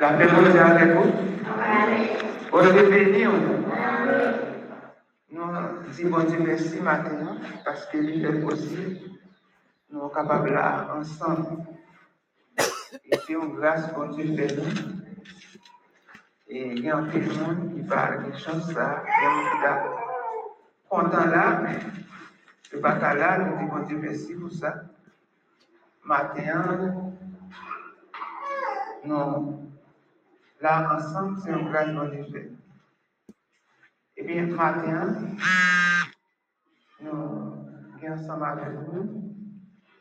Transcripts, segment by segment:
La paix de Dieu avec vous. Béni. Nous disons bon Dieu merci matin parce que il est possible. Nous sommes capables là ensemble. Et c'est une grâce bon Dieu fait nous. Et il y a un peu de monde qui parle de chance là. Il y a content là, mais le pas là. Nous disons bon Dieu merci pour ça. Matin, nous Là, ensemble, c'est un grand bon effet. Eh bien, matin, nous sommes ensemble avec vous,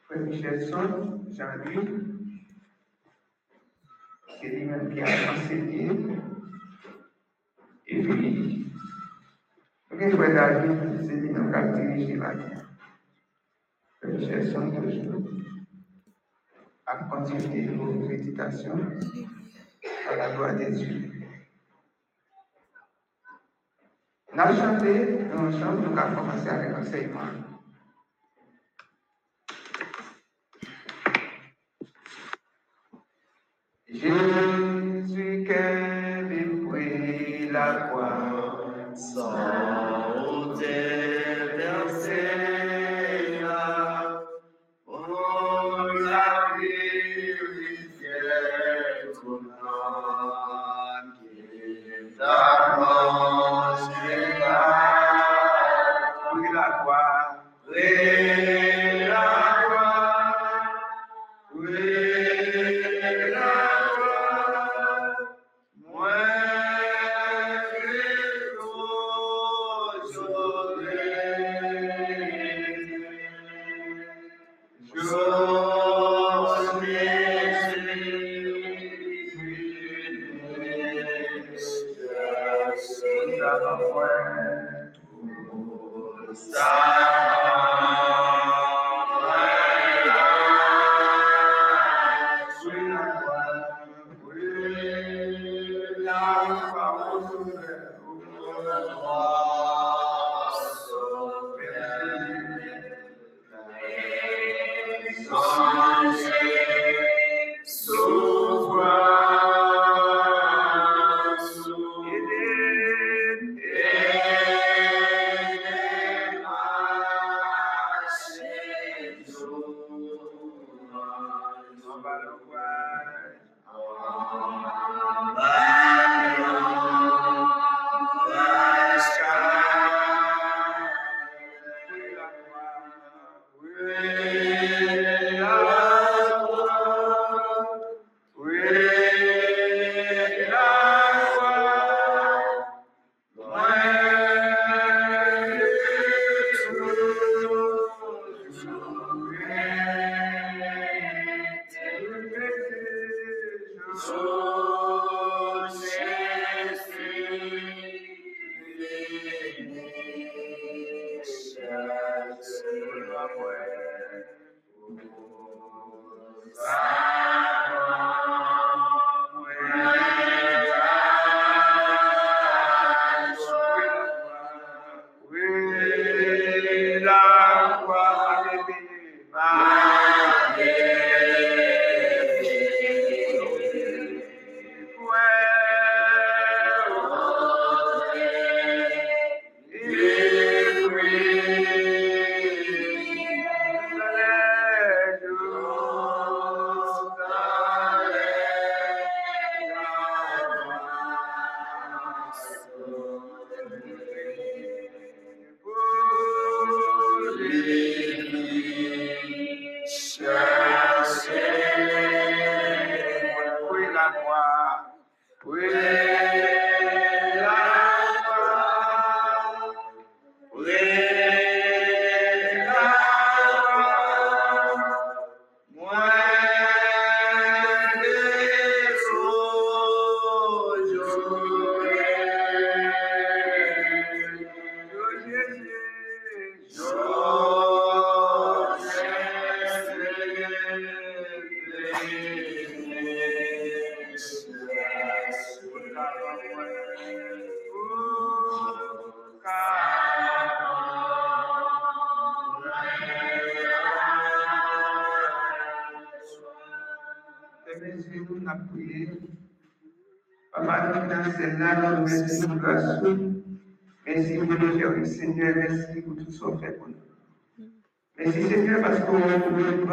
Frère Michelson, Jean-Louis, c'est lui-même qui a enseigné. Et puis, nous Frère David, c'est lui-même qui a dirigé matin. Frère Michelson, toujours, a continué nos méditations à la gloire de Dieu. Nous avons chanté, nous chantons, nous avons commencé avec l'enseignement. Jésus qui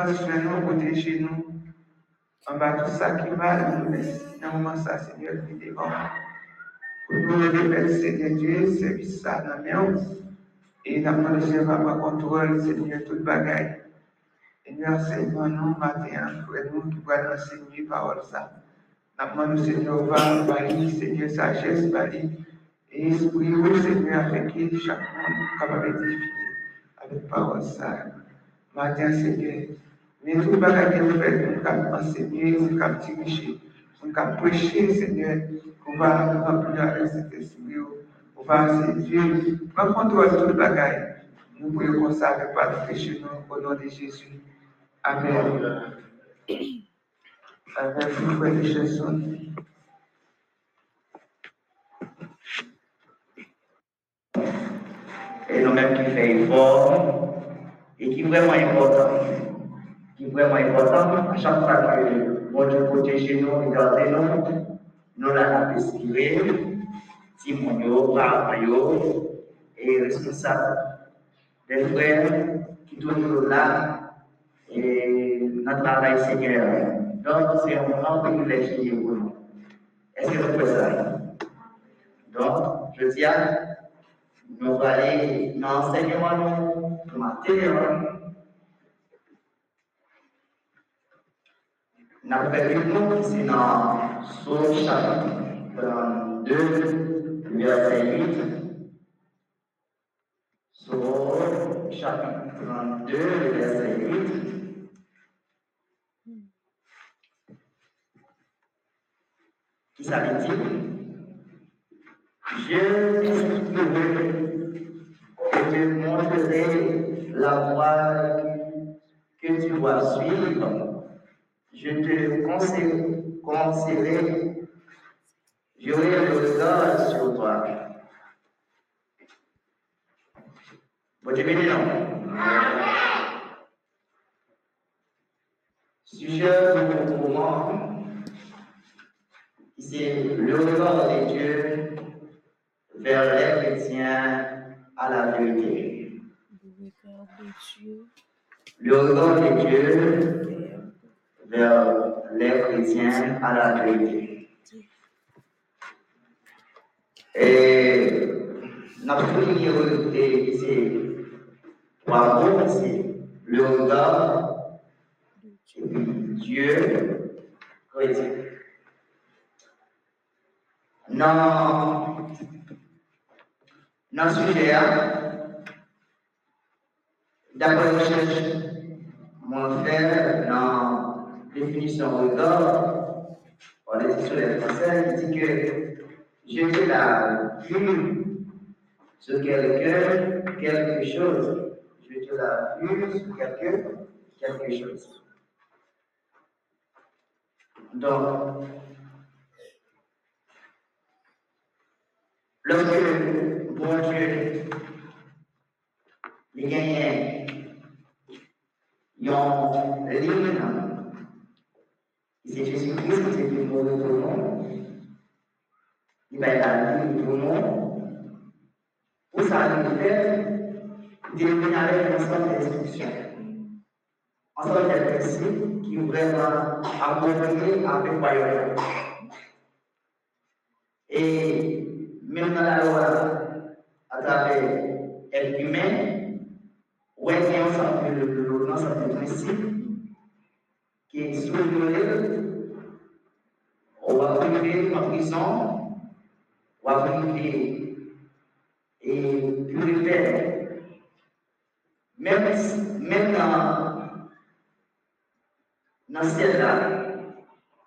nous prend soin nous, protéger nous. En bas tout ça qui va, nous merci. Dans moment ça, Seigneur, nous devant. Pour nous aider, Seigneur Dieu, service ça dans la. Et avons le Papa contrôle, Seigneur, toute bagaille. Et nous enseignons nous matin, pour nous qui pourrons enseigner parole ça. Nous le Seigneur, va, bali, Seigneur, sagesse, bali, et esprit, Seigneur, afin que chaque monde capable d'édifier avec parole ça. Matin, Seigneur, mais tout bagage que nous faisons, nous capable enseigner, nous capable diriger, nous capable prêcher, Seigneur, qu'on va remplir avec cet esprit, on va servir, prendre contrôle de tout le bagage. Nous pouvons comme ça avec pas de péché, nous, au nom de Jésus. Amen. Avec vous, frère de Jésus. Et nous-mêmes qui fait effort et qui est vraiment important. À chaque fois que bon Dieu protège nous, l'avons respirer, Simon, parents, et responsables des frères qui toujours là et notre travail Seigneur. Donc, c'est un grand privilège pour nous. Est-ce que vous pouvez ça? Donc, je tiens, nous allons aller dans l'enseignement nous. Nous avons une c'est dans Source chapitre 32, verset 8. Source chapitre 32, verset 8. qui s'avait dit Je t'expliquerai et te montrerai la voie que tu dois suivre. Je te conseille, conseillerai, j'aurai le regard sur toi. Vous Dieu non? Sujet de moment c'est le regard de Dieu vers les chrétiens à la vérité. Le regard de Dieu vers les chrétiens à la vérité. Et notre c'est trois mots, c'est le regard de Dieu chrétien. Dans, dans ce sujet, d'après recherche, mon frère, dans définition on est sur les français, il dit que jeter la vue sur quelqu'un, quelque chose. Jeter la vue sur quelqu'un, quelque chose. Donc, Lorsque bon Dieu, les gagnants, ils ont l'hymne, c'est Jésus-Christ venu mourir pour nous, il va être à pour nous. Pour il venu avec un ensemble d'instructions, ensemble de principes qui vraiment accompagnés avec voyage. Et même dans la loi, à travers l'être humain, où est-ce un ensemble de principes qui est structuré, on va priver en prison, on va priver et purifier. Même, même dans, celle-là,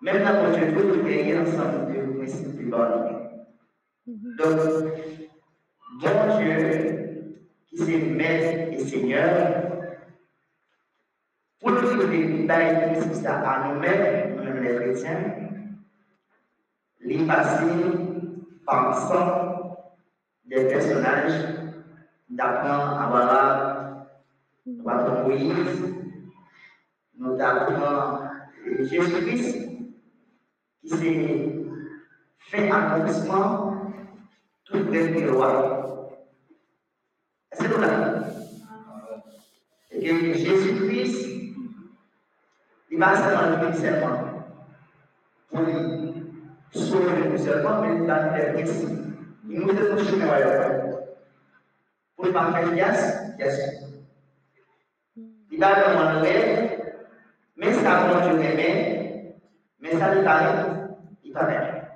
même dans votre vie, a un ensemble de principes qui vont donc, bon Dieu, qui est maître et Seigneur, pour nous donner ça à nous-mêmes, nous-mêmes les chrétiens, les passer pensant des personnages d'apprendre à notre Moïse, nous Jésus-Christ, qui s'est fait accomplissement tout roi. Est-ce que vous l'avez Et que Jésus-Christ, il va se rendre le serment pour sauver le serment, mais il va faire ici. Il nous fait un chemin pour ne pas faire yes, yes. Il va demander, mais ça va Dieu aimer, mais ça ne pas il va faire.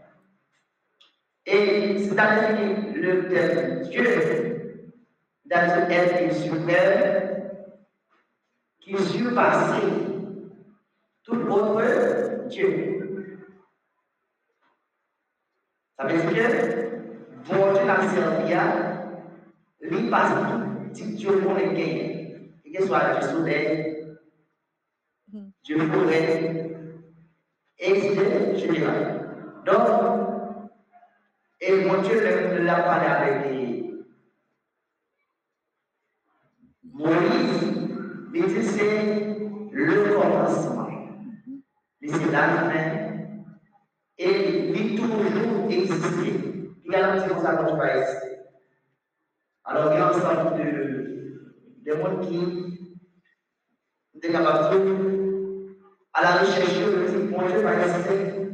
Et c'est-à-dire le terme Dieu, dans un être suprême, qui surpasse tout autre Dieu. Ça veut dire que bon Dieu n'a servi à lui passe tout petit Dieu pour les gagner. Et que ce soit Dieu soleil, Dieu forêt, et Dieu général. Donc, et mon Dieu l'a parlé avec les Moïse, il dit c'est le commencement. C'est la fin. Et il toujours existé. Il a un petit ça quand pas exister. Alors il y a un ensemble de, de monde qui est capable de à la recherche de mon Dieu va exister.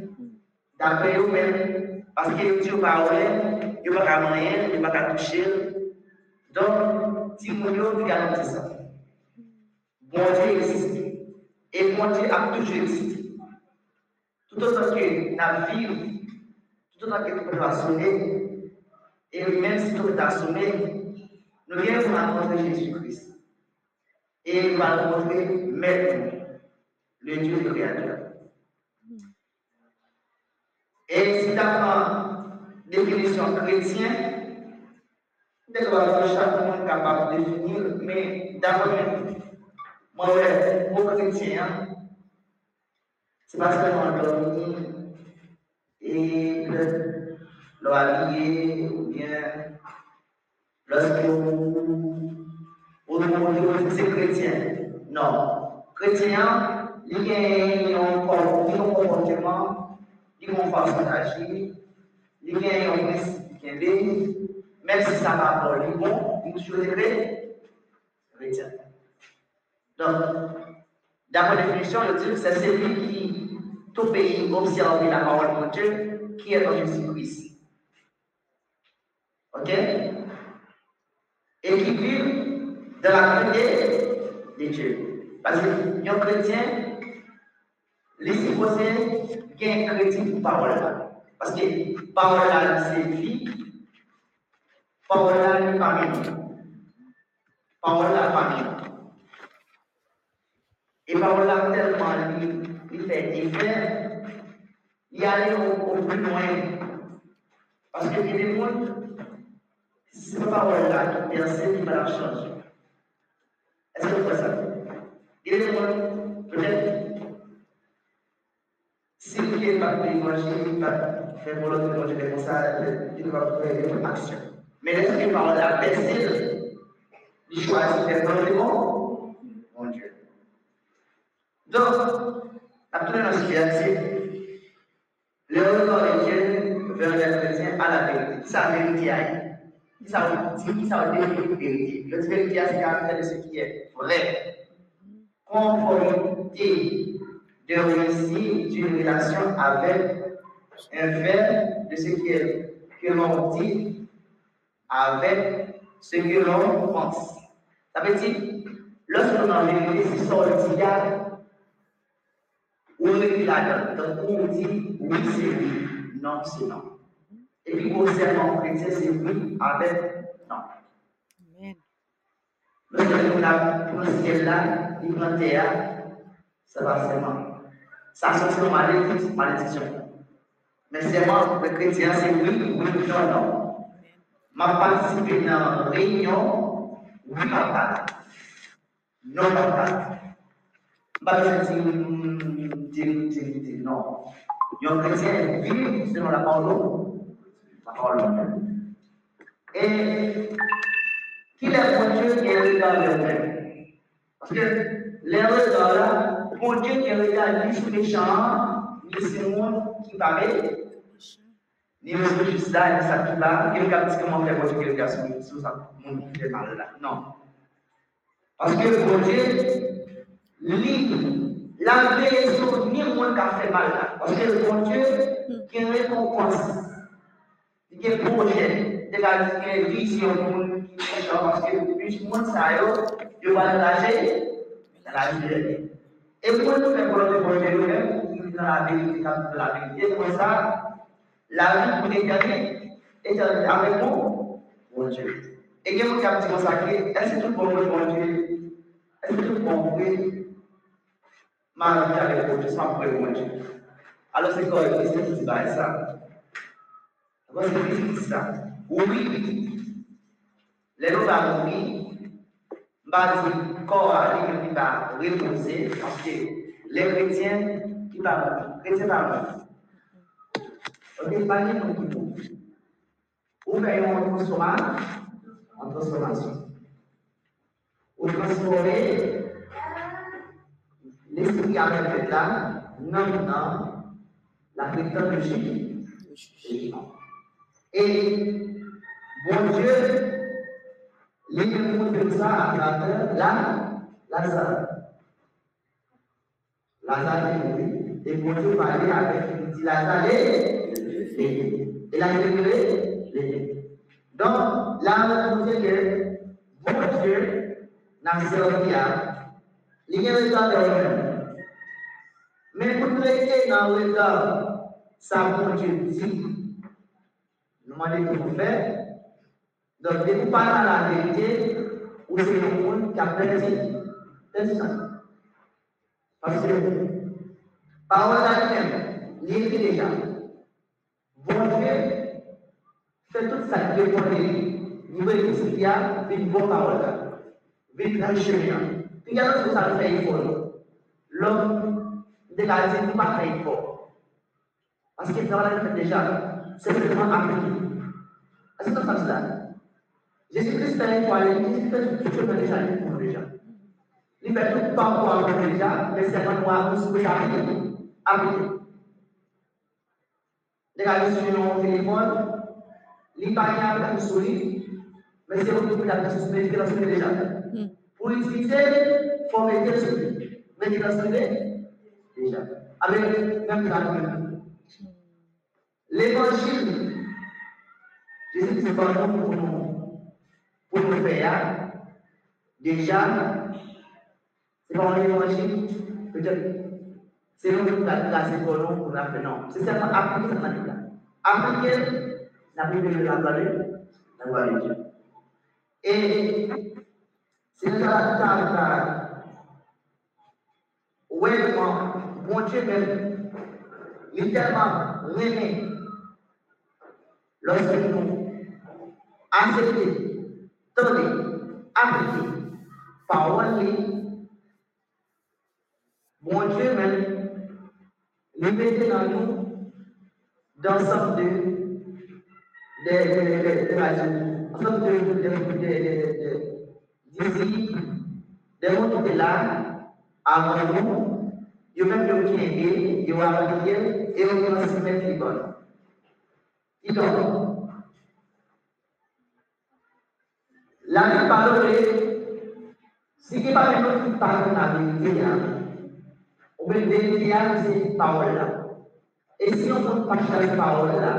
D'après eux-mêmes, parce que Dieu parle, il ne va pas rien, il va pas toucher. Donc, si vous voulez garantir ça, bon Dieu existe. Et bon Dieu a toujours existé. Tout autant que la vie, tout autant que tu peux sonner, et même si tu peux sonner, nous venons rencontrer Jésus-Christ. Et il va rencontrer maintenant le Dieu créateur. Et si une définition chrétienne, tu dois chaque monde capable de définir, mais d'abord, moi, pour chrétien, c'est parce que nous dormi et le, le habillé, ou bien lorsque vous vous c'est chrétien. Non. Chrétien, il y a un comportement ils vont faire son agir, ils gagnent un principe qui est même si ça va pas les bon, ils sont les chrétiens. Donc, d'après la définition, le Dieu, c'est celui qui, tout pays, observe la parole de Dieu, qui est dans Jésus-Christ. Ok? Et qui vit dans la communauté de Dieu. Parce que un chrétien, les supposés qui chrétien pour parole. Parce que parole là, c'est vie. Parole là, famille. Parole là, famille. Et parole là, tellement il fait effet, il allait au, au plus loin. Parce que il y a des gens, c'est parole là qui percève, qui va la changer. Est-ce que vous faites ça? Il y a des gens, peut-être, s'il qui est pas imaginer, il va faire volonté quand je fais ça, il va faire une action. Mais l'esprit par la baisser, il choisit de faire le bon, mon Dieu. Donc, après spiritualité, le de Dieu vers les chrétiens à la vérité. Sa vérité aille. Ça veut dire, ça vérité? Le vérité, c'est caractère de ce qui est vrai. Conformité de réussir d'une relation avec un fait de ce que l'on dit avec ce que l'on pense. Ça veut dire, lorsque l'on a vérité, si son donc on dit oui, c'est oui, non, c'est non. Et puis, concernant chrétien, c'est oui avec non. Amen. Lorsque on a ce ciel là, il prend ça va seulement. Ça, c'est une malédiction. Mais c'est moi, le chrétien, c'est oui, oui, non, non. Ma participer dans la réunion, oui, ma part. Non, ma part. Pas de dire, dire, dire, non. Un chrétien vit selon la parole, la Et est pour Dieu qui est vers Parce que les regards là, Bon Dieu qui regarde ni sous les monde qui paraît Ni mwen juste là, ni ça qui là, quelqu'un dit comment faire bon Dieu quelqu'un sous sous ça mon fait mal là. Non. Parce que bon Dieu la raison ni monde qui a mal. Parce que bon Dieu qui a une récompense, qui a un projet, qui a une vision pour nous qui est parce que depuis le monde ça yo, yo va lâcher la vie. Et pour nous faire pour Dieu nous-mêmes, dans la vérité, dans la vérité, comme ça, la vie pour l'éternité est avec nous, mon Dieu. Et que captez consacré, est-ce que tout bon mon Dieu? Est-ce que tout bon pour ma vie avec mon Dieu, sans pour mon Dieu? Alors c'est quoi, qu'est-ce que tu dis ça? Alors c'est qu'est-ce que tu dis ça? Oui, les gens vont mourir, va dire corps qui va reposer, parce que les chrétiens qui vont mourir, les chrétiens vont mourir. Ok, bagi untuk Udah yang mau transformar, transformation. O transformer l'esprit avec là, non, non, la technologie. Et bon Dieu, montre ça à travers la Lazare. Lazare est. Et bon Dieu avec, il dit Lazare est Il Donc, là, on dit que bon Dieu n'a servi à il y Men pou trete nan wè da sa bon Diyo di, nou mande pou pou fè, don de pou para la verite, ou se yon moun ki ap perdi. Ten sa. Paske, parol la kèm, li ki deja. Bon Diyo, fè tout sa ki yo kon li, ni wè yon si ya, vin bon parol la. Vin nan chè yon. Pi yon sou sa fè yon. L'homme de la vie n'est pas fait effort. Parce que dans la vie déjà, c'est vraiment appliqué. Est-ce que ça ça? Jésus-Christ est quoi Il fait tout ce que déjà pour déjà. Il fait tout parcours pour déjà, mais c'est pas moi qui suis appliqué. Dekat sur mon téléphone, li banyak tak usuli, mais c'est vous qui l'avez suspendé que la suite déjà. Pour l'utiliser, faut mettre sur lui. Mais il a suivi déjà. Avec même la L'évangile, Jésus c'est pas bon pour nous, pour nous faire. Déjà, c'est pas l'évangile, peut-être c'est nous qui avons placé pour nous pour la. Non, c'est seulement appliquer cette manière. Appliquer la Bible de la parole, la loi de Dieu. Et c'est ça, ça, ça. Ouais, moi, bon Dieu même, littéralement, remet lorsque nous acceptons, tendez, appliquer, parole, bon Dieu même, nous mettez dans nous d'ensemble de de de de de ensemble de de de de yo men yo kenbe, yo apliye, e yo konsimen ki bon. Ki don. La ki palore, si ki pale nou ki pale na bilde ya, ou men bilde ya se paol la. E si yon kon pache la paol la,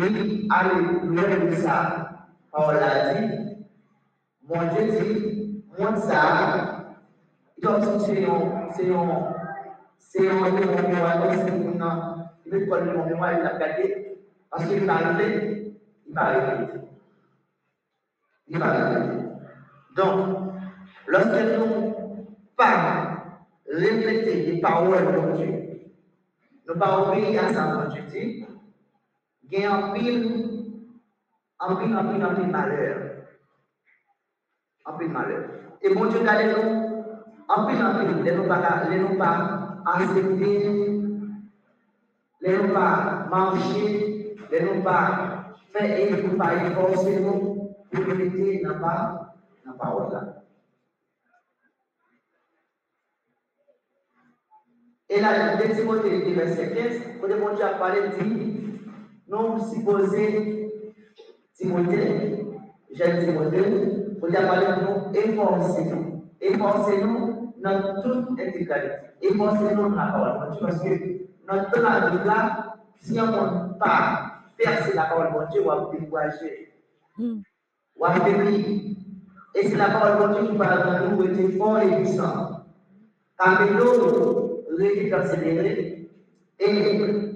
li ale lwen sa paol la di, moun je di, moun sa, don se yon, se yon, mon mémoire, il l'a gardé, parce qu'il va arriver, il va arriver. Il va arriver. Donc, lorsque nous parlons répéter les paroles de Dieu. Nous pas obéir à ça, Dieu dit. Il y a un pile, un pile, un pile, un pile malheur. Un pile malheur. Et bon Dieu, regardez nous, un pile, un pile, les nous pas, les nous pas accepter, les nous pas marcher, les nous pas faire et nous pas efforcer nous pour répéter dans la parole là. Et là, 2 Timothée, verset 15, quand mon Dieu a parlé, dit, nous supposons Timothée, j'ai Timothée, vous avez parlé de nous, efforcez-nous. Efforcez-nous dans toute intégralité. Efforcez-nous dans la parole de Dieu, parce que notre temps à vivre là, si on ne pas percer la parole de Dieu, on va décourager. On va faiblir. Et c'est la parole de Dieu qui de nous, fort et puissant. Car l'eau, réduit accéléré, et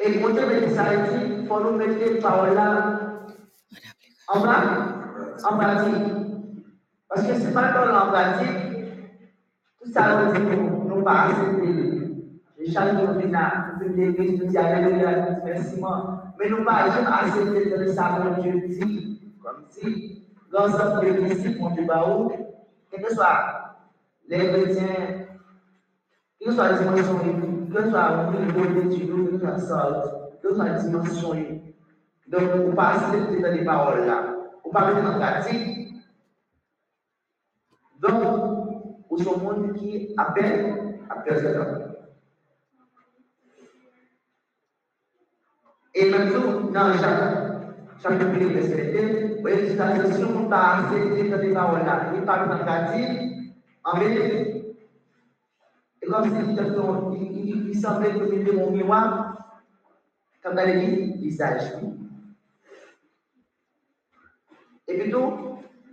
et pour te ça il faut nous mettre les paroles là en bas, en pratique. Parce que c'est pas dans en pratique, tout ça nous dit nous pas accepter. Les ont fait là, nous l'église, nous Mais nous pas accepter de ça, mon Dieu dit, comme si l'ensemble des quel que soit les chrétiens, quel que soit les émotions que soit au niveau d'études, que soit sorte, que soit dimension. Donc, on pas accepter dans les paroles là. On pas mettre en pratique. Donc, au son monde qui appelle à personne. Et maintenant, dans Jacques, chapitre 1, verset 2, vous voyez, si on ne pas accepter dans les paroles là, il pas mettre en pratique, en vérité, comme si il, il, semblait que c'était mon miroir, comme dans l'église, visage. Et plutôt,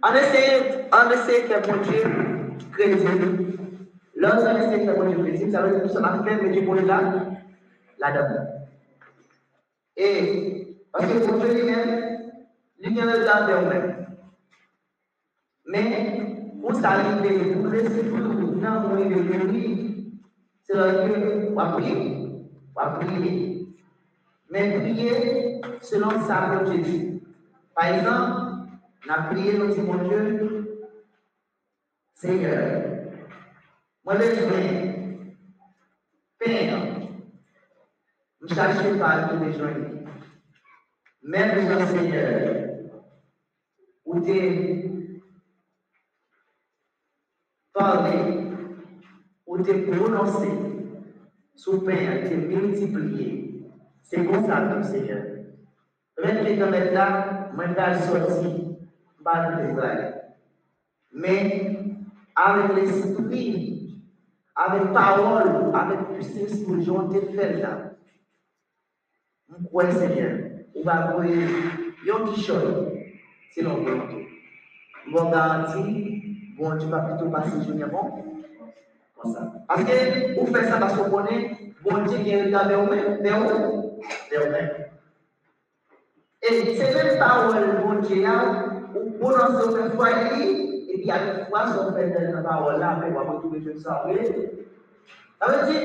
on essaie, on essaie de faire mon Dieu. Lorsqu'on essaie de faire mon Dieu ça veut dire que m'a fait, mais Dieu pour là. Et, parce que mon Dieu lui-même, vient de. Mais, pour s'arriver, pour le c'est là que on va prier. On va. Mais prier selon sa volonté. Par exemple, on a prié notre mon Dieu, Seigneur, moi je viens, Père, je ne cherche pas tous les gens. Même le Seigneur, où tu parlé ou te prononcer sous peine de multiplier. C'est comme ça que Seigneur. Même les de travail. Mais avec l'esprit, avec parole, avec puissance pour Jean te faire là. Je crois Seigneur, on va voir yon qui chose, c'est l'on volonté. Bon garantie, bon tu vas plutôt passer journée bon. Parce que vous faites ça parce que vous connaissez, bon Dieu qui est vers où Vers même. Et c'est même pas où le bon Dieu là, vous prononcez au même foyer, et puis à une fois, si on fait dans la parole là, après, on va retrouver tout ça, oui. Ça veut dire,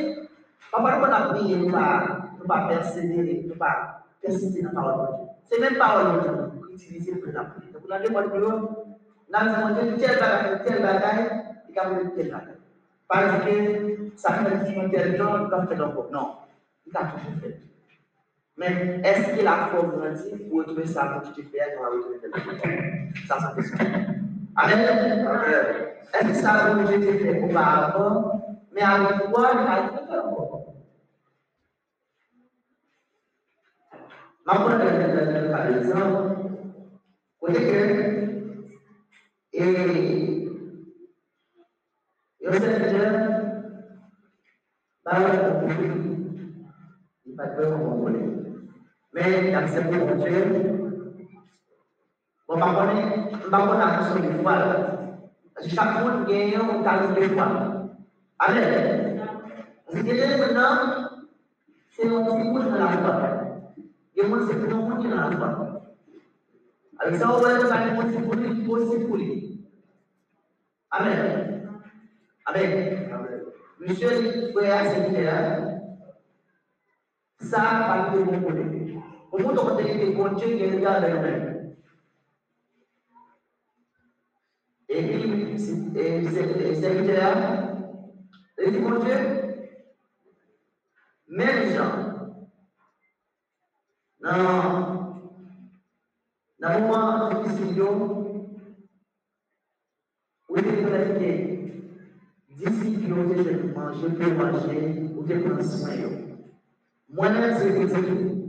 papa, nous a prié, nous pas, nous pas persévérer, nous pas persister dans la parole de Dieu. C'est même parole de Dieu, pour utiliser pour la prière. Donc, là, demande plus haut, là, nous avons dit, tel bagage, tel bagage, et quand vous dites tel bagage. Parce que ça fait une Mais est-ce qu'il a grandi pour retrouver ça pour tu fais quand on va retrouver Ça, c'est question. Amen. Est-ce que ça a fait auparavant, mais avec toi, il a été fait. Ma par exemple, que, et empat puluh boleh. Mais yang sebelum itu, membangun membangun aku sendiri kuat. Chaque monde gagne un talent de foi. Amen. Jadi benar, c'est un petit peu de la foi. Et moi, c'est pour moi qui la foi. Alors ça, on va dire que وموت خطيتي كونشي يرجع لنا Ekim sekreter Dedi koçu Merja Na Na uma disilio Uli pratique disilio que je mange, je peux manger ou que je pense Moi, c'est que c'est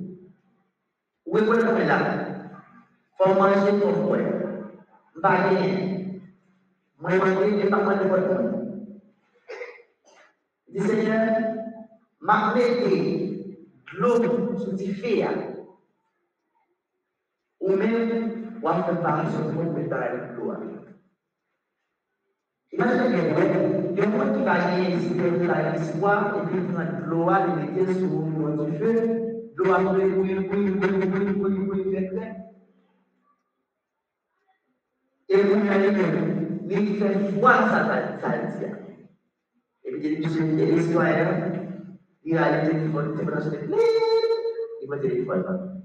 Ouwe kwen kwen la? Fon manje ton kwen. Mpa genye. Mwen manje de pa manje kwen kwen. Di seigneur, ma mette glou sou ti feya. Ou men, wap te pari sou kwen kwen ta la glou a. Imagine gen mwen, gen mwen ki va genye si kwen ta la glou a, e pi mwen glou a li mette sou kwen ti feya. duvarları boyun boyun boyun boyun boyun boyun dediler. E bunları gördüm. Militer guarda Salizia. E vedi Giuseppe Tedesco era di Raleigh di Forte Brasso di Madrid di Guardano.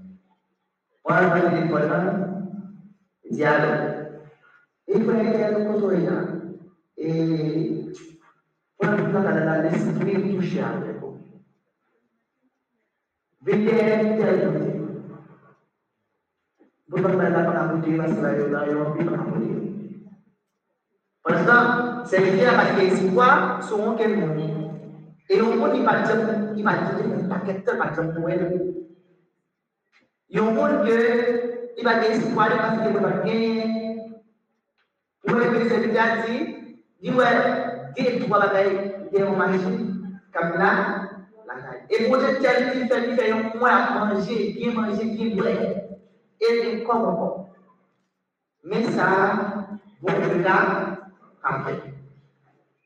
Guardano di Guardano, dialogo. E quello che era molto in là. E quando andava dalle screen tusciate, Biyen jalbi. Gubernur pengampuni masalahyo dayo bi pengampuni. Pasna sehingga pakai sikwa sungo ke muni. Ilmu di pajam di pajam paket terpajam muen. Yumun ke di pakai sikwa di pakai berbagai. Muen bisa dijanji. Diwe dia dua bagai dia memancing karena et pour te tel qui fait fait un mois à manger bien manger bien boire et des corps mais ça bon là après.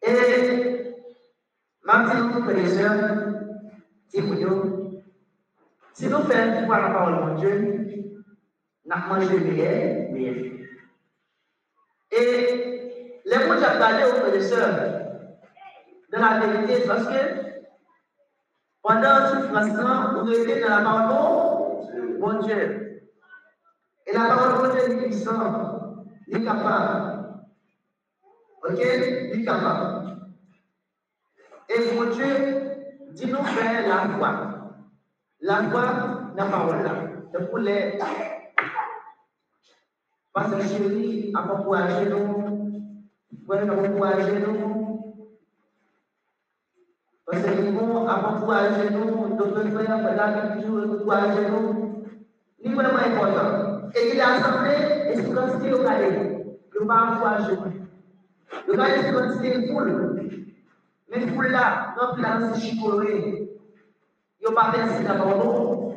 Et nous frères et sœurs si vous nous faisons voir la parole de Dieu, nous mangeons meilleur, meilleur. Et les mots que j'ai parlé aux frères de la vérité, parce que pendant ce souffrance, vous étiez dans la parole bon Dieu. Et la parole de Dieu est puissante, est capable. Ok? Il est capable. Et mon Dieu dit nous faire la foi. La foi n'a pas là. De poulet. Parce que chérie, à encourager nous. Encourager nous wasallimu hapo kwa genoux genoux ni vraiment important. Et qu'il a assemblé et ce qu'on s'est au le bar soit le bar est comme mais full là non plan c'est chicoré. Yo pas verser la parole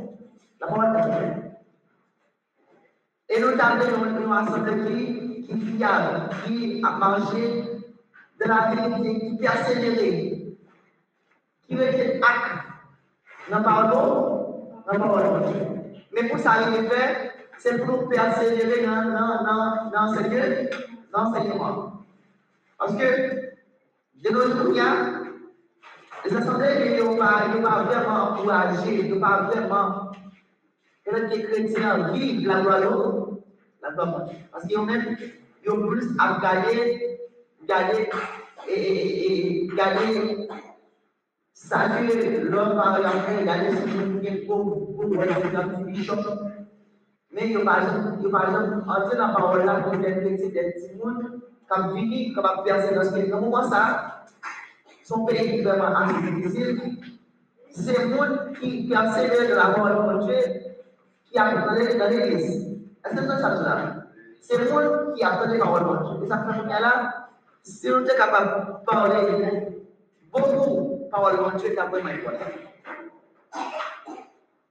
la parole et nous avons qui, qui fiable, qui a de la vérité, qui est accélérée, qui veut être acte dans parole, dans parole. Mais pour ça, il fait, c'est pour persévérer dans, dans, ce l'enseignement. Parce que de nos jours, les assemblées ne sont pas vraiment encouragées, ne sont pas vraiment. Les chrétiens vivent la loi la loi Parce qu'ils ont même plus à gagner, gagner et, et, Salye lòm pari anpè, yade si moun gen pou moun wè yon nan ti bishop. Men yon bajan, anse nan parol la pou den pekse den ti moun, kam vini, kam ap perse nan spek, nan moun sa, son pek ki vreman anse dizil, se moun ki perse den la moun an moun dje, ki ap tane nan l'eglis. Ase nan sa tula? Se moun ki ap tane nan moun an moun dje. E sa fèm kè la, se moun te kapab parole, bon moun, Dieu, c'est vraiment important.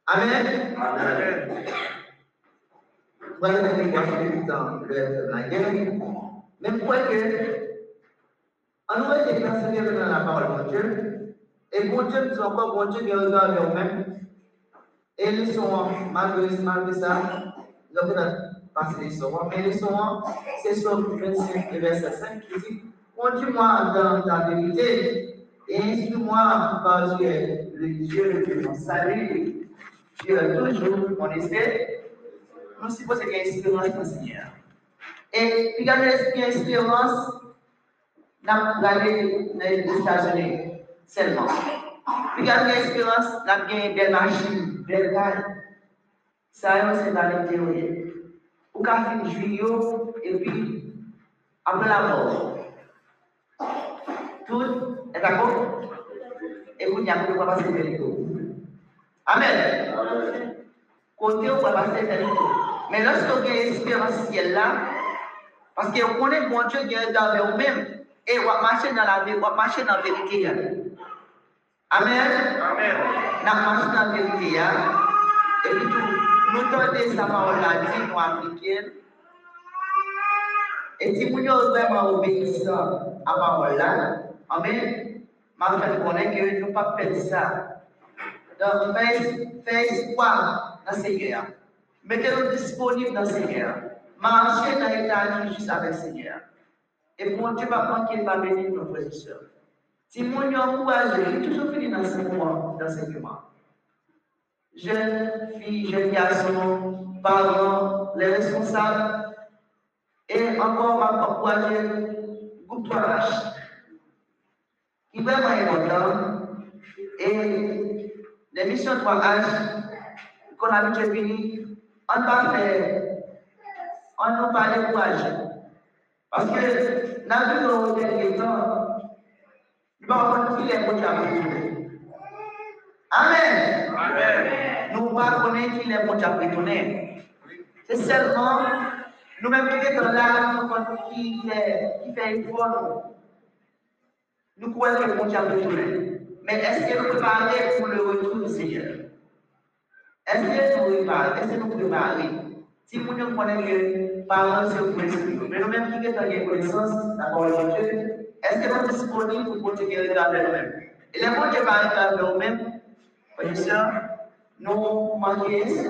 Amen? Amen? Voilà dans la guerre. Que nous été persévérés dans la parole de Dieu. Et bon Dieu Dieu qui regarde eux-mêmes. Et ils sont, malgré ça, ils ont passer les. Mais c'est sur 25 et verset 5 qui dit Conduis-moi dans ta vérité Instrument because your salary, your toujours honesté. Não se você quer esperança assim. E fica a esperança na galera nos Estados Unidos, seulement. Fica a esperança na ganha bela machine, verdade. Saiu você da teoria. O café juiu e puis après la mort. Tudo É da cor? É cunhado do Baba Severino. Amém? Côté o Baba Severino. Mais lorsque j'ai espérance ciel-là, parce que vous connaissez mon Dieu qui est dans vous-même, et vous marchez dans la vie, vous marchez dans la vérité. Amen? Amen. Nous marchons dans la vérité. Et puis nous, nous donnons sa parole-là, dis-nous africaine. Et si vous n'êtes vraiment obéissant à la parole-là, Amen? Ma fait connaître que nous ne pouvons pas faire ça. Donc, fais, fais dans le Seigneur. Mettez-nous disponibles dans Seigneur. Marchez dans l'état juste avec Seigneur. Et bon Dieu va prendre qu'il va bénir nos frères et sœurs. Si mon Dieu encourage, il toujours fini dans ce moment d'enseignement. Jeunes filles, jeunes garçons, parents, les responsables, et encore m'a encouragé, groupe 3H, qui est vraiment important. Et les missions 3H, qu'on a vu venir, on va faire, on ne va pas décourager. Parce que dans le dernier temps, nous est bon Dieu avec nous. Amen. Amen. Nous ne bon Dieu avec nous. C'est seulement nous-mêmes qui sommes là, nous connaissons qui fait, qui fait effort. Nous croyons que le bon Dieu avec nous. Mais est-ce que nous préparons pour le retour du Seigneur? Est-ce que nous préparons? Est-ce que nous préparons? Si nous connaissons que parents c'est un principe, mais nous-mêmes qui sommes en connaissance, d'accord avec Dieu, est-ce que nous sommes disponibles pour continuer à faire nous-mêmes? Et les bons Dieu va faire nous-mêmes, parce que nous manquons ainsi.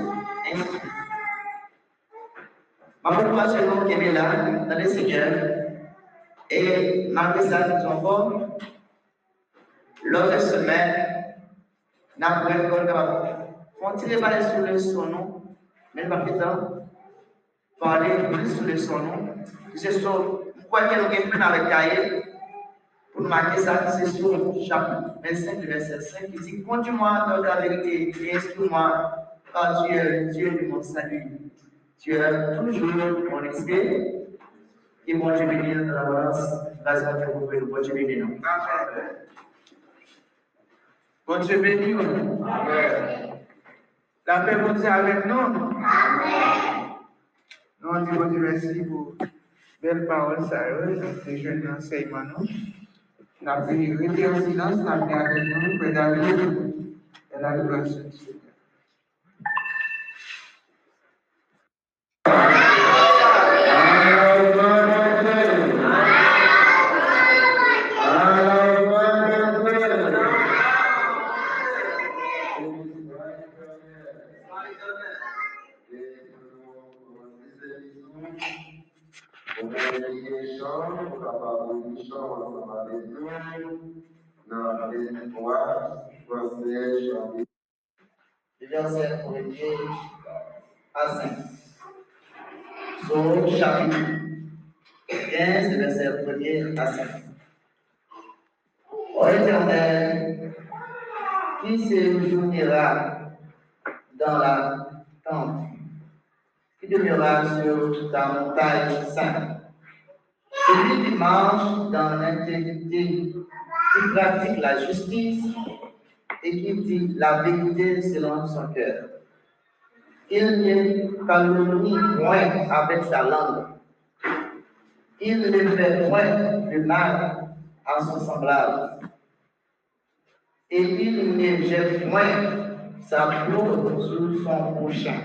Ma population qui est là, dans le Seigneur, et malgré ça, nous avons l'autre semaine, nous avons fait continuer à parler sur le son nom, mais plus tard, parler plus sur le son nom. C'est sur quoi que nous avons fait avec Cahier, pour marquer ça, c'est sur chapitre 25, le verset 5, qui dit Conduis-moi dans ta vérité et instruis-moi, car tu es Dieu de mon salut. Tu es toujours mon esprit. Béni dans la balance, Dieu béni. nous. Amen. Bon Dieu béni. Amen. La paix bon Dieu avec nous. Nous on dit Dieu merci pour belle parole, ça, ces jeunes enseignements. nous. Avons rester en silence, nous avons avec nous, David, et la grâce du Seigneur. 1er à 5. Psaume chapitre 15, le verset 1er à 5. Ô éternel, qui séjournera dans la tente, qui demeurera sur ta montagne sainte, celui qui marche dans l'intégrité, qui pratique la justice et qui dit la vérité selon son cœur. Il ne calomnie point avec sa langue. Il ne fait point de mal à son semblable. Et il ne jette point sa peau sur son prochain.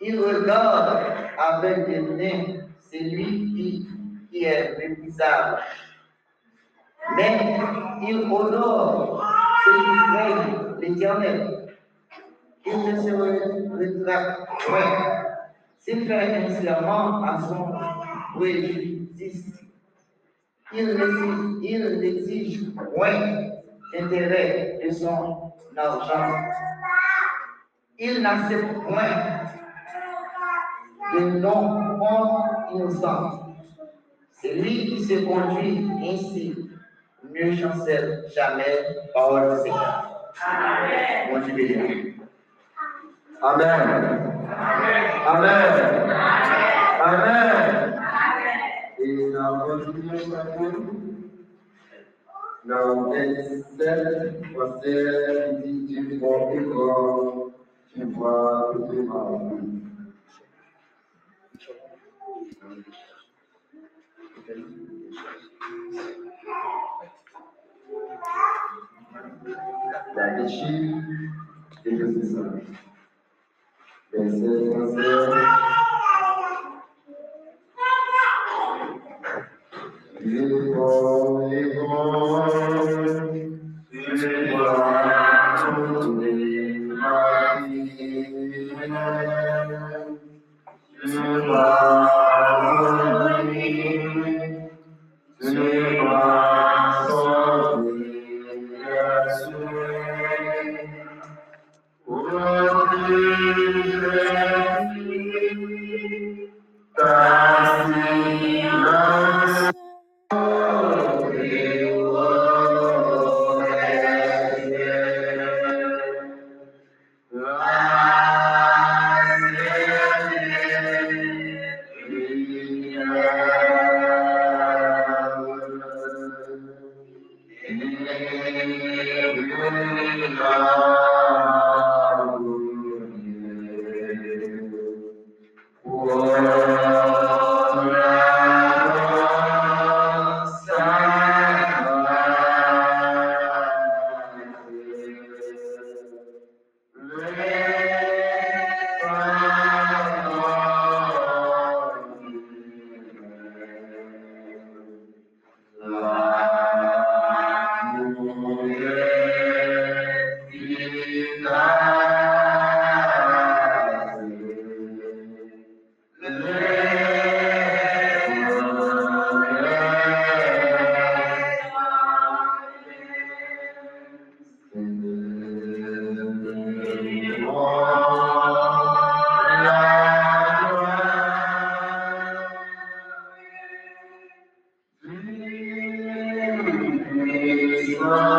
Il regarde avec dédain celui qui, qui est méprisable. Mais il honore l'éternel. Il ne se rétracte point. S'il fait un serment à son préjudice, il n'exige- point d'intérêt de son argent. Il n'accepte point de non innocent. Celui qui se conduit ainsi musicians shall power singer. Amen. Won't you be Amen. Amen. Amen. Amen. In our continuation, now it said for sale teaching for people to work with Daqui, fica sensacional. Vencer, vencer. Igual, igual, igual, igual. Amen.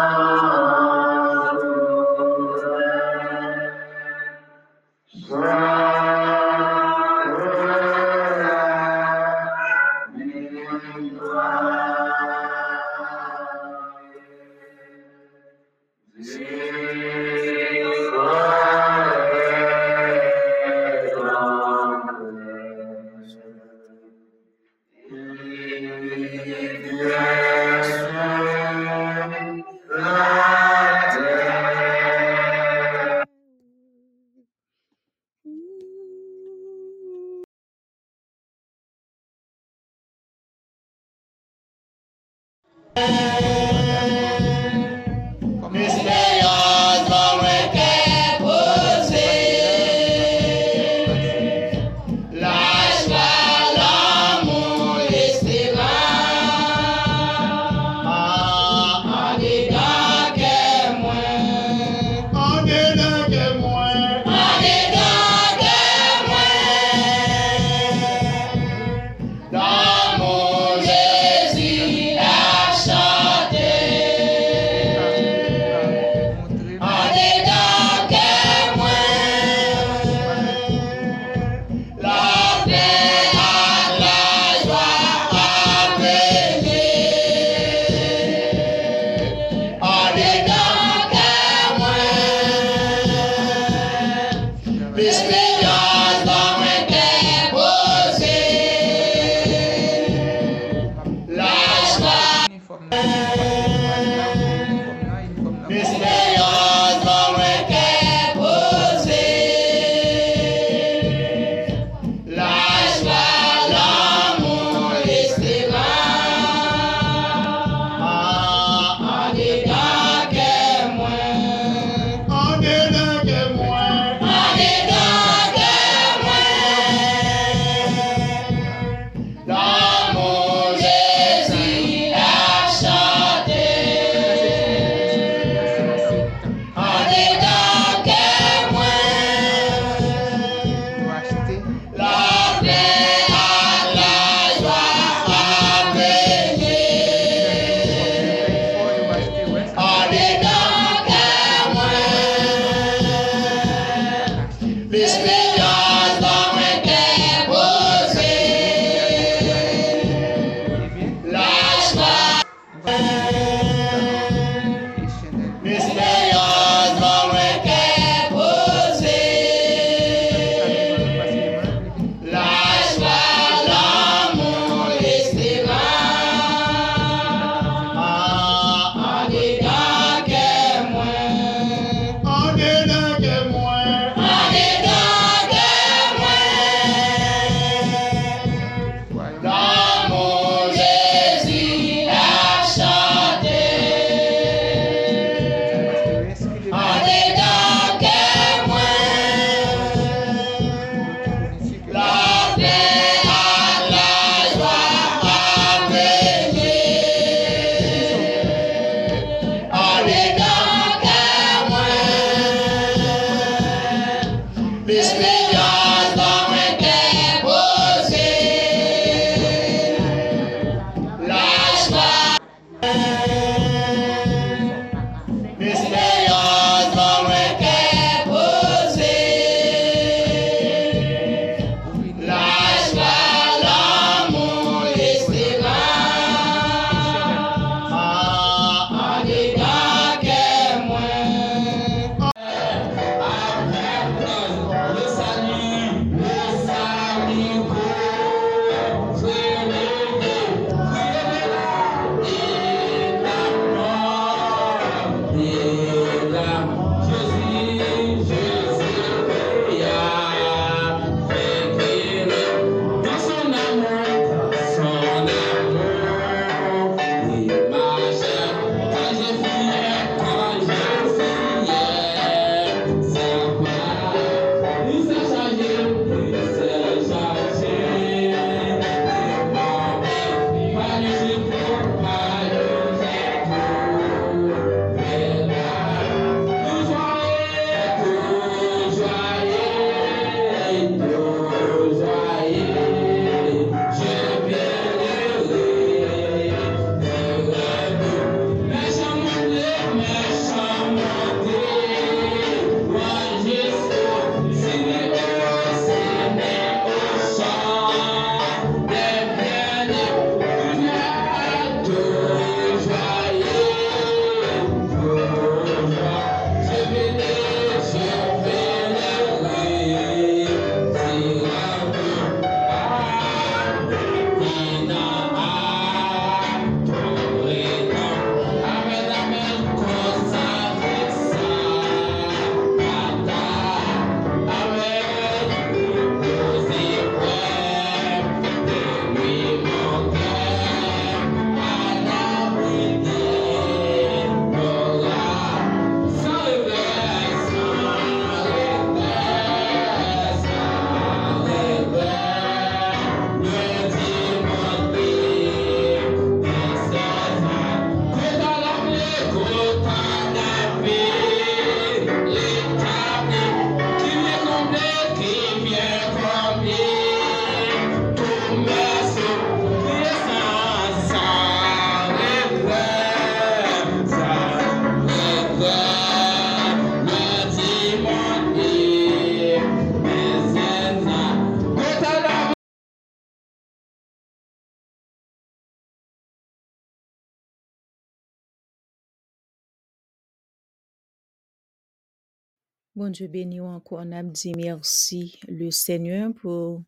Dieu béni ou encore, on a dit merci le Seigneur pour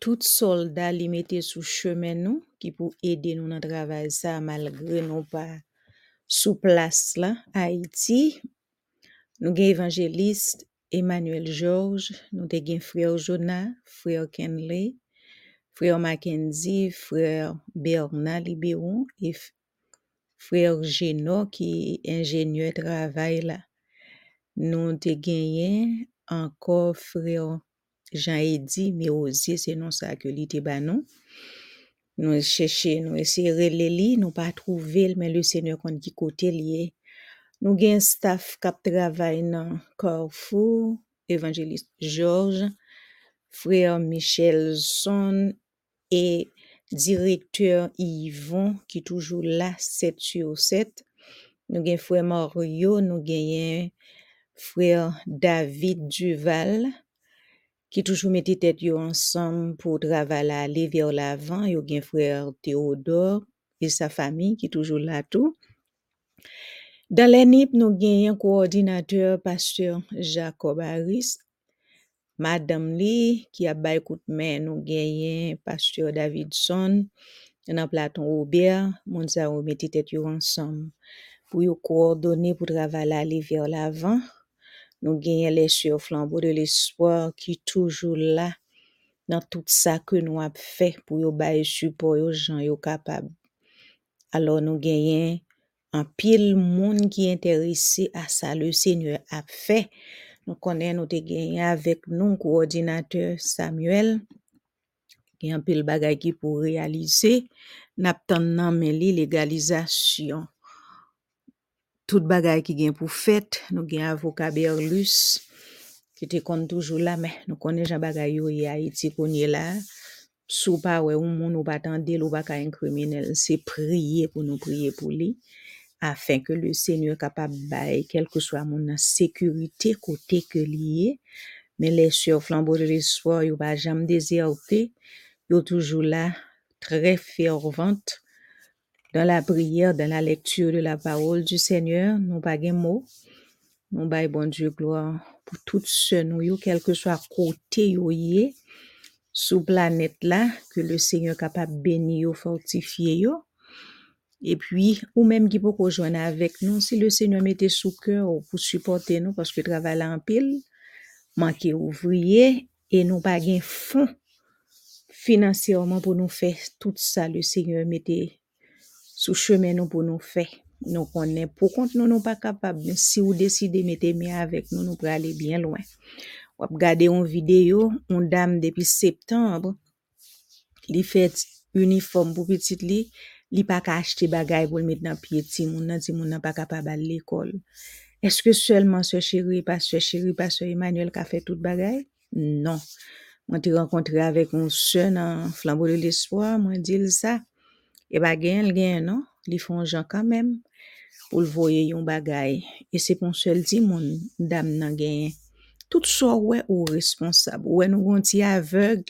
tout soldat li mette sous chemin qui pour aider nous dans travail ça, malgré nous pas sous place là, Haïti. Nous avons évangéliste Emmanuel Georges, nous avons frère Jonah, frère Kenley, frère Mackenzie, frère Bernard Libéron et frère Geno qui est ingénieur travail là. Nous te gagné encore frère Jean-Eddy, aussi c'est non ça que li te ba nous. Nous chercher, nous essayer de li, nous pas trouver, mais le Seigneur qu'on qui côté lié. Nous avons un staff qui travaille dans Carrefour, évangéliste Georges, frère Michel Son et directeur Yvon qui toujours là 7 sur 7. Nous avons frère Mario, nous avons frère David Duval qui toujours mettait tête ensemble pour travailler aller vers l'avant. Yo gen frère Théodore et sa famille qui toujours là tout. Dans l'ENIP, nous avons un coordinateur, pasteur Jacob Harris, Madame Lee, qui a bay main, nous avons pasteur Davidson, dans Platon Robert, sa ou mette tête ensemble pour coordonner pour travailler vers l'avant. Nous avons les flambeaux de l'espoir qui toujours là dans tout ça que nous avons fait pour bay support aux gens yo capable. Alors nous gagnons un pile monde qui est intéressé à ça le Seigneur a fait. Nous connaissons te gagné avec nous coordinateur Samuel qui un pile bagay qui pour réaliser n'attend nan men li légalisation tout bagay qui gen pour fait nous gen avocat Berlus qui te kon toujours là mais nous connaissons Jean bagay yo y Haïti konye là sou pa ouais ou moun ou pas tande ou pas ka un criminel c'est prier pour nous prier pour lui afin que le Seigneur capable bail quel que soit mon sécurité côté que lié mais les sœurs flambeaux de l'espoir yo pas jamais déserté yo toujours là très ferventes dans la prière dans la lecture de la parole du Seigneur nous pas gen mot nous bail bon Dieu gloire pour toutes ceux nous quel que soit côté yo yé sous planète là que le Seigneur capable bénir fortifier et puis, ou même qui peut rejoindre avec nous, si le Seigneur mettait sous cœur pour supporter nous, parce que travail en pile, manquer ouvrier, et nous pas fonds financièrement pour nous faire tout ça, le Seigneur mettait sous chemin nous pour nous faire. Nous connaît pour contre nous, nous pas capables. Mais si vous décidez de mettre main avec nous, nous pour aller bien loin. Ou regarder une vidéo, une dame depuis septembre, li fait uniforme pour petite li, li pa ka achete bagay pour le mettre dans pied ti moun nan, ti moun nan pa capable à l'école. Est-ce que seulement ce chéri, pasteur chéri, pasteur Emmanuel qui a fait tout bagay? Non. Moi, te rencontré avec un seul dans Flambeau de l'Espoir, moi, dit ça. Et bah, gen, l gen, non? Li font gens quand même pour le voyer yon bagay. Et c'est pour seul ti moun dame nan gen. Tout ça, ouais, ou responsable. Ouais, nous gon ti aveugle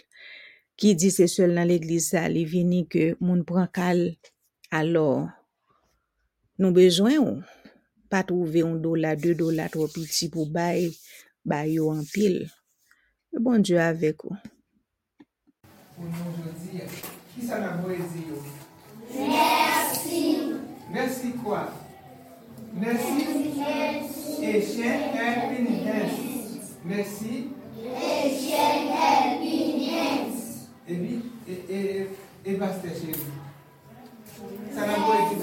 qui dit c'est seul dans l'église ça, li vini que moun prend cal. Alors, nous besoin ou? Pas trouver un dollar, deux dollars trop petit pour bay, bay. Le bon Dieu avec vous. pour nous aujourd'hui. Qui ça n'a pas dit yo? Merci. Merci quoi? Merci. Helping Hands. Merci. Helping Hands. Et puis, et, et, et pasteur chéri. Ça n'a pas dit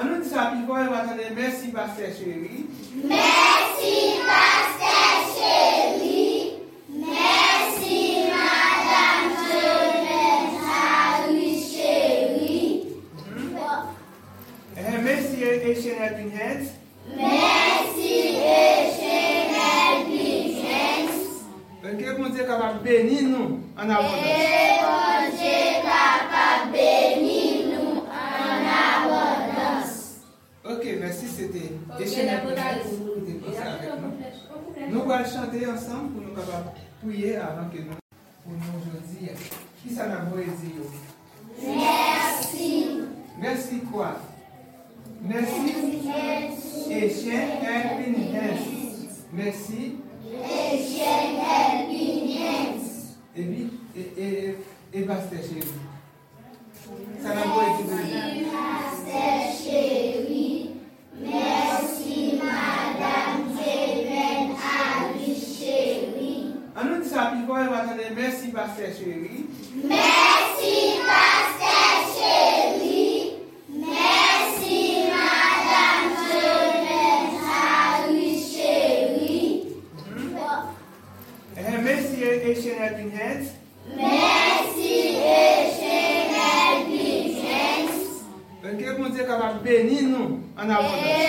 On nous dit ça, puis quand on va attendre, merci pasteur chéri. Eh, helping hands. Mersi deje helping hands. Benke bonje kapap beni nou an abonans. Benke bonje kapap beni nou an abonans. Ok, mersi sete. Deje helping hands. Nou wale chante ansan pou nou kapap pouye avan ke nou pou nou jodi. Ki sa nan vwe zi yo? Mersi. Mersi kwa? Merci. Asian Hands. Merci. Et puis, et, et, et pasteur chéri. Ça n'a pas été donné. On nous ça, puis va attendre, merci pasteur chéri. Eh, Que bon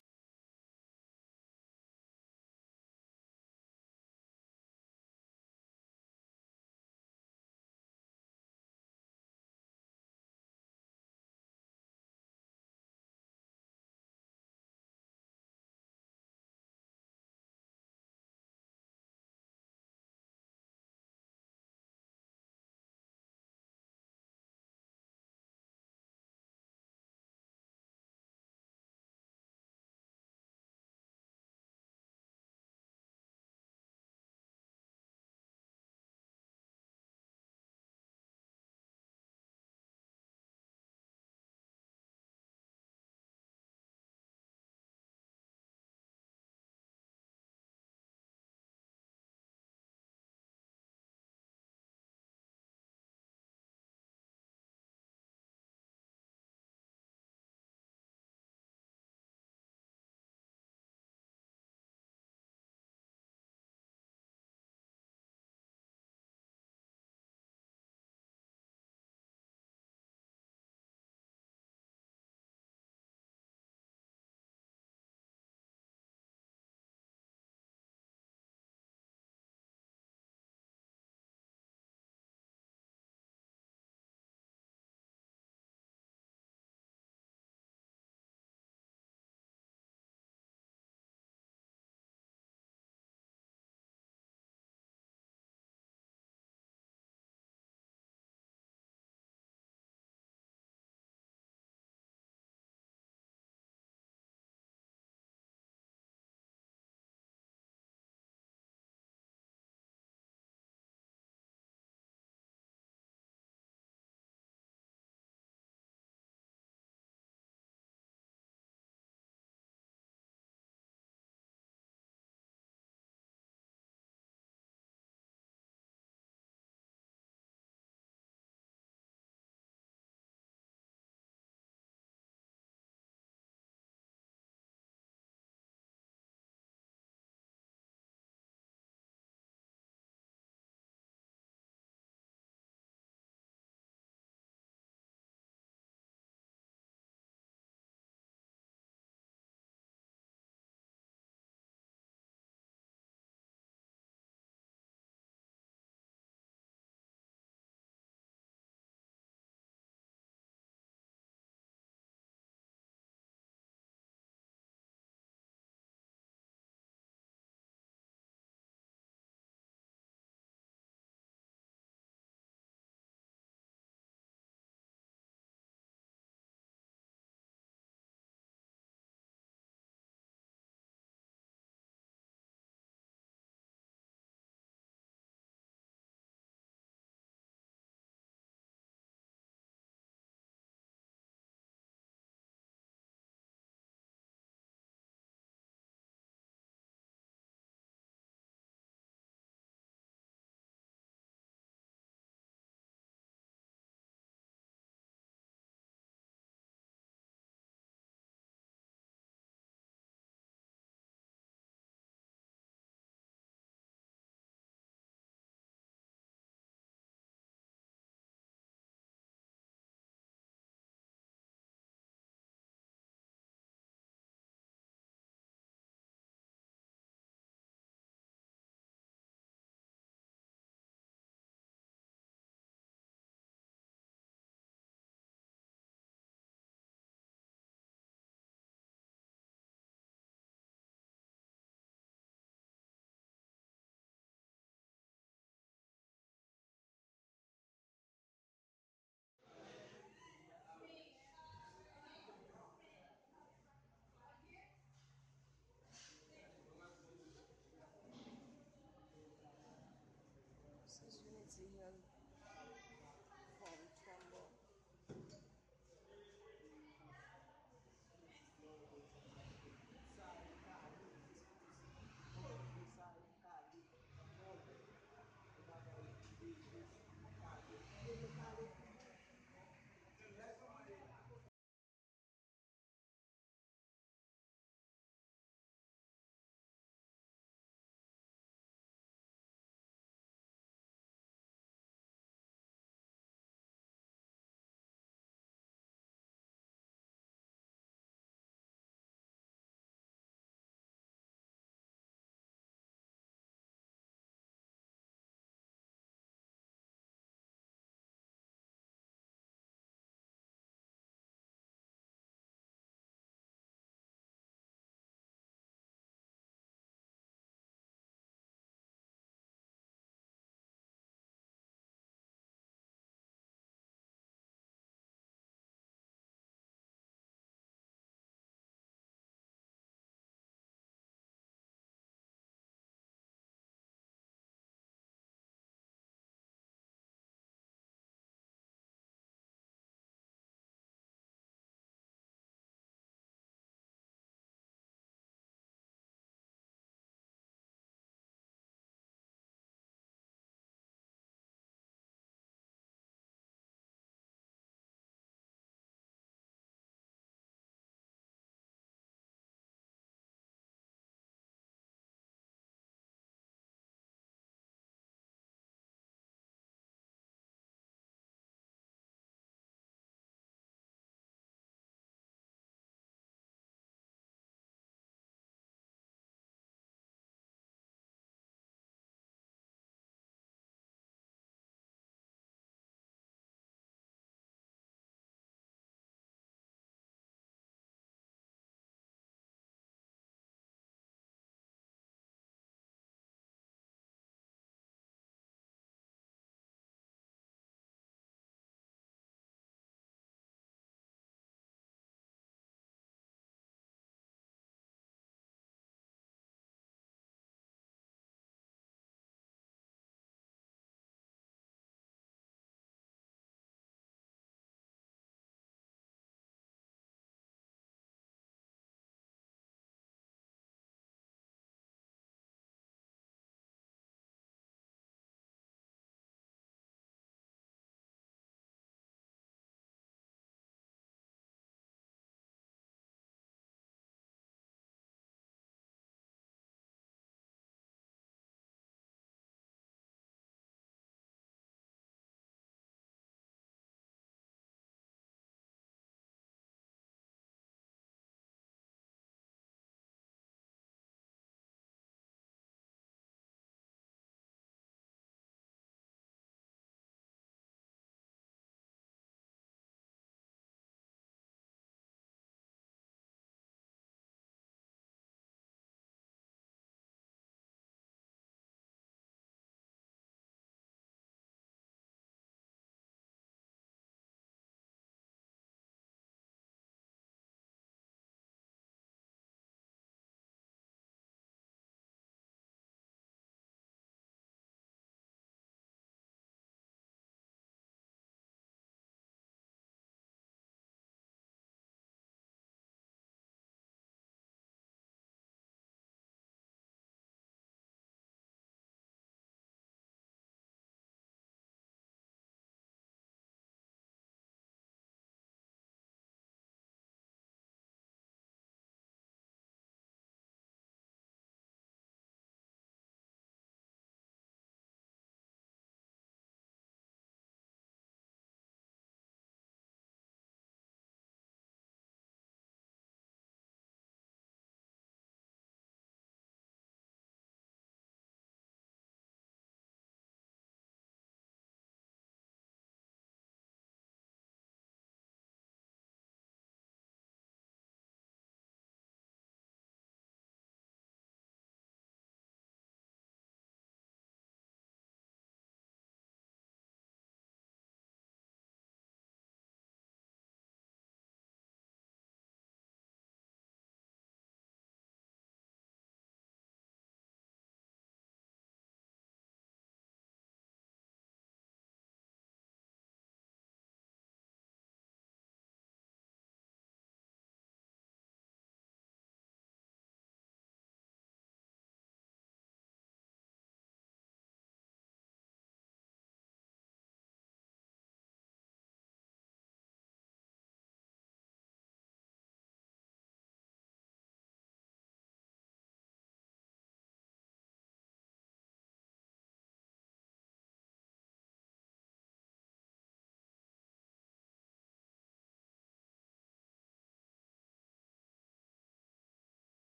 Dieu capable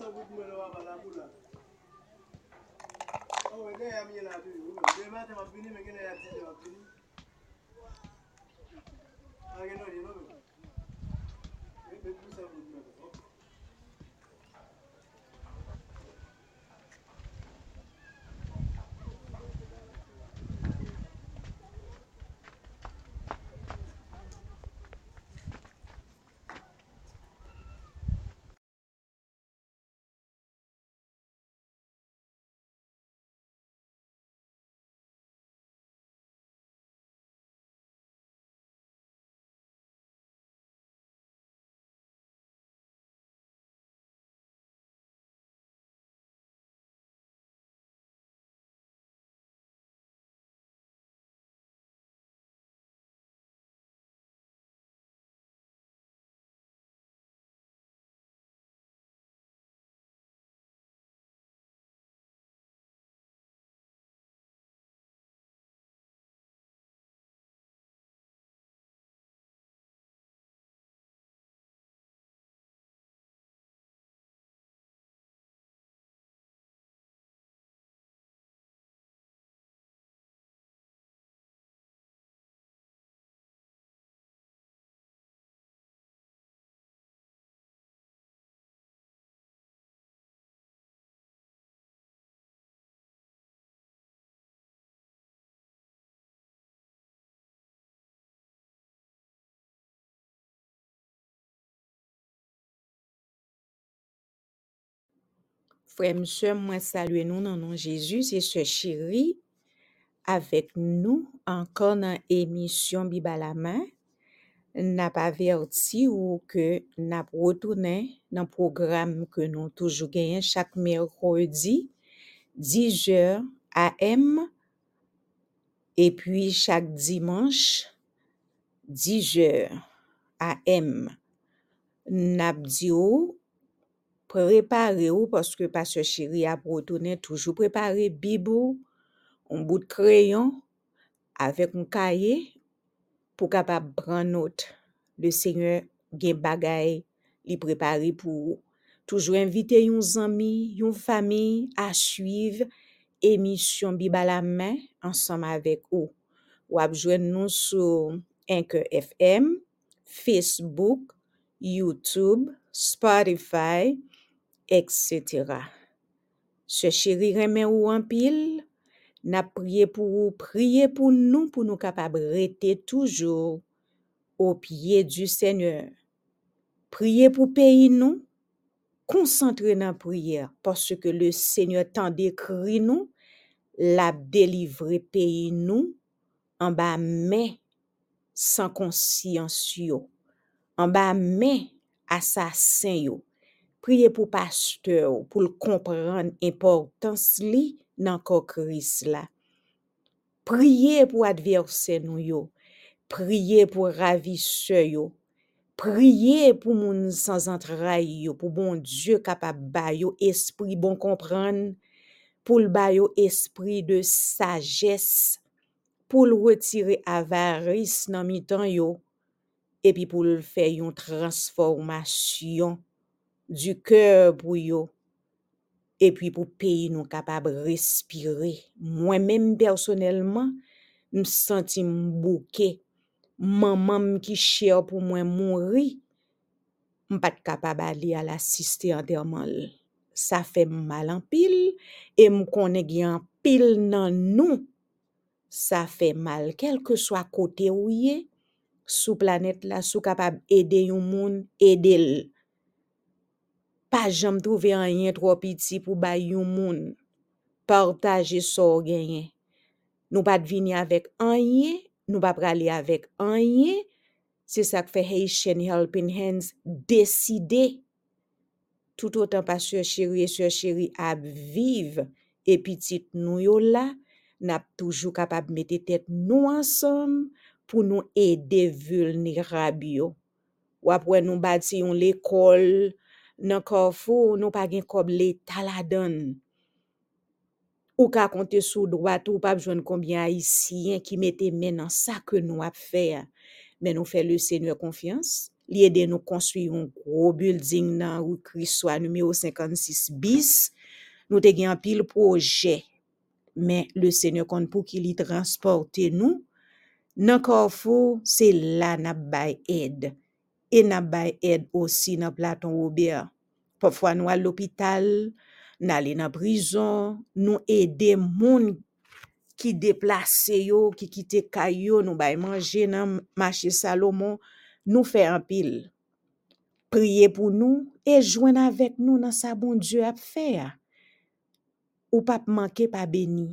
sa bout mwen wap ala pou la. Oh, Ouwe, dey a miye la bi. Dey oh, mate wap bini, men gen dey a ti dey wap bini. A gen nou dey nou men. Men pou sa bout. Mwen. Ok. Frères, sœurs, moi salue nous dans le nom de Jésus, c'est ce chéri avec nous encore dans l'émission Bible à la main. N'a pas averti ou que n'a retourné dans le programme que nous toujours gagnons chaque mercredi 10 heures AM et puis chaque dimanche 10 heures AM. N'a dit ou préparez ou parce que pasteur chéri a retourné toujours préparer Bible, un bout de crayon avec un cahier prendre note. Le Seigneur gen bagay li préparé pour ou. Toujours inviter yon zami, yon famille à suivre émission Bible à la main ensemble avec ou. Ou ap nous sur Anchor FM, Facebook, YouTube, Spotify, etc. Ce chéri remen ou en pile, n'a prié pour ou, prié pour nous, pour nous capables rester toujours au pied du Seigneur. Priez pour pays nous, concentrez dans la prière, parce que le Seigneur tant décrit nous, l'a délivré pays nous, en bas main sans conscience yo, en bas main assassin yo. Priez pour pasteur ou, pour le comprendre importance li dans corps Christ là. Priez pour adversaire nous yo. Priez pour ravisseur yo. Priez pour moun sans entrailles yo, pour bon Dieu capable ba yo esprit bon ba yo esprit de sagesse, pour retirer avarice dans mi-temps yo, et puis pour le faire une transformation du cœur pour yo, et puis pour pays nous capable respirer. Moi-même personnellement, me senti m'bouqué. Maman qui cher pour moi mourir, m'pas capable aller à l'assister enterrement. l. Ça fait mal en pile et me connaît gen en pile nan nous. Ça fait mal quel que soit côté ou ye, sous planète là, sou capable aider yon moun, aider. Pas jamais trouver rien trop petit pour bay yon moun. Partager ça ou genyen. Nous pas vini avec rien, nous pas aller avec rien. C'est ça que fait Haitian Helping Hands décider tout autant pasteur chéri et sœur chéri à vivre et petit nous yo là, n'a toujours capable mettre tête nous ensemble pour nous aider vulnérables yo. Ou après nous bâti yon l'école nan Carrefour, nous pas gen kob l'État la donne. Ou ka compter sous droite ou pas besoin combien haïtien qui mette main dans ça que nous a fait. Mais nous fait le Seigneur confiance. li ede nou konstruy yon gro building nan rue Crissois numero 56 bis. Nou te gen pil proje, men le Seigneur kon pou ki li transporte nou. Nan Carrefour, se la nap bay ed. E bay ed osi nan Platon Robert. Pafwa nou al l'opital, nan ale nan prison, nou ede moun ki deplase yo, ki kite kay yo, nou bay manje nan mache Salomon, nou fe an pil. Priye pou nou, e jwen avek nou nan sa bon Dieu fe ya. Ou pap manke pa beni.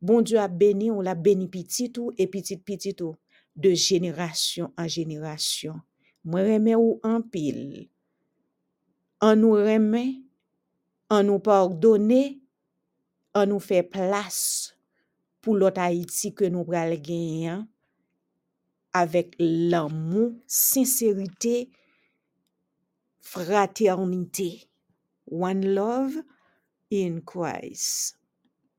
Bon Dieu ap beni, ou la beni pititou, e pitit pititou, de jenerasyon an jenerasyon. Mwen reme ou an pil. An nou reme, an nou pardonne, an nou fe plas pou lot Haiti ke nou pral genyen, avek l'amou, sincerite, fraternite. One love in Christ.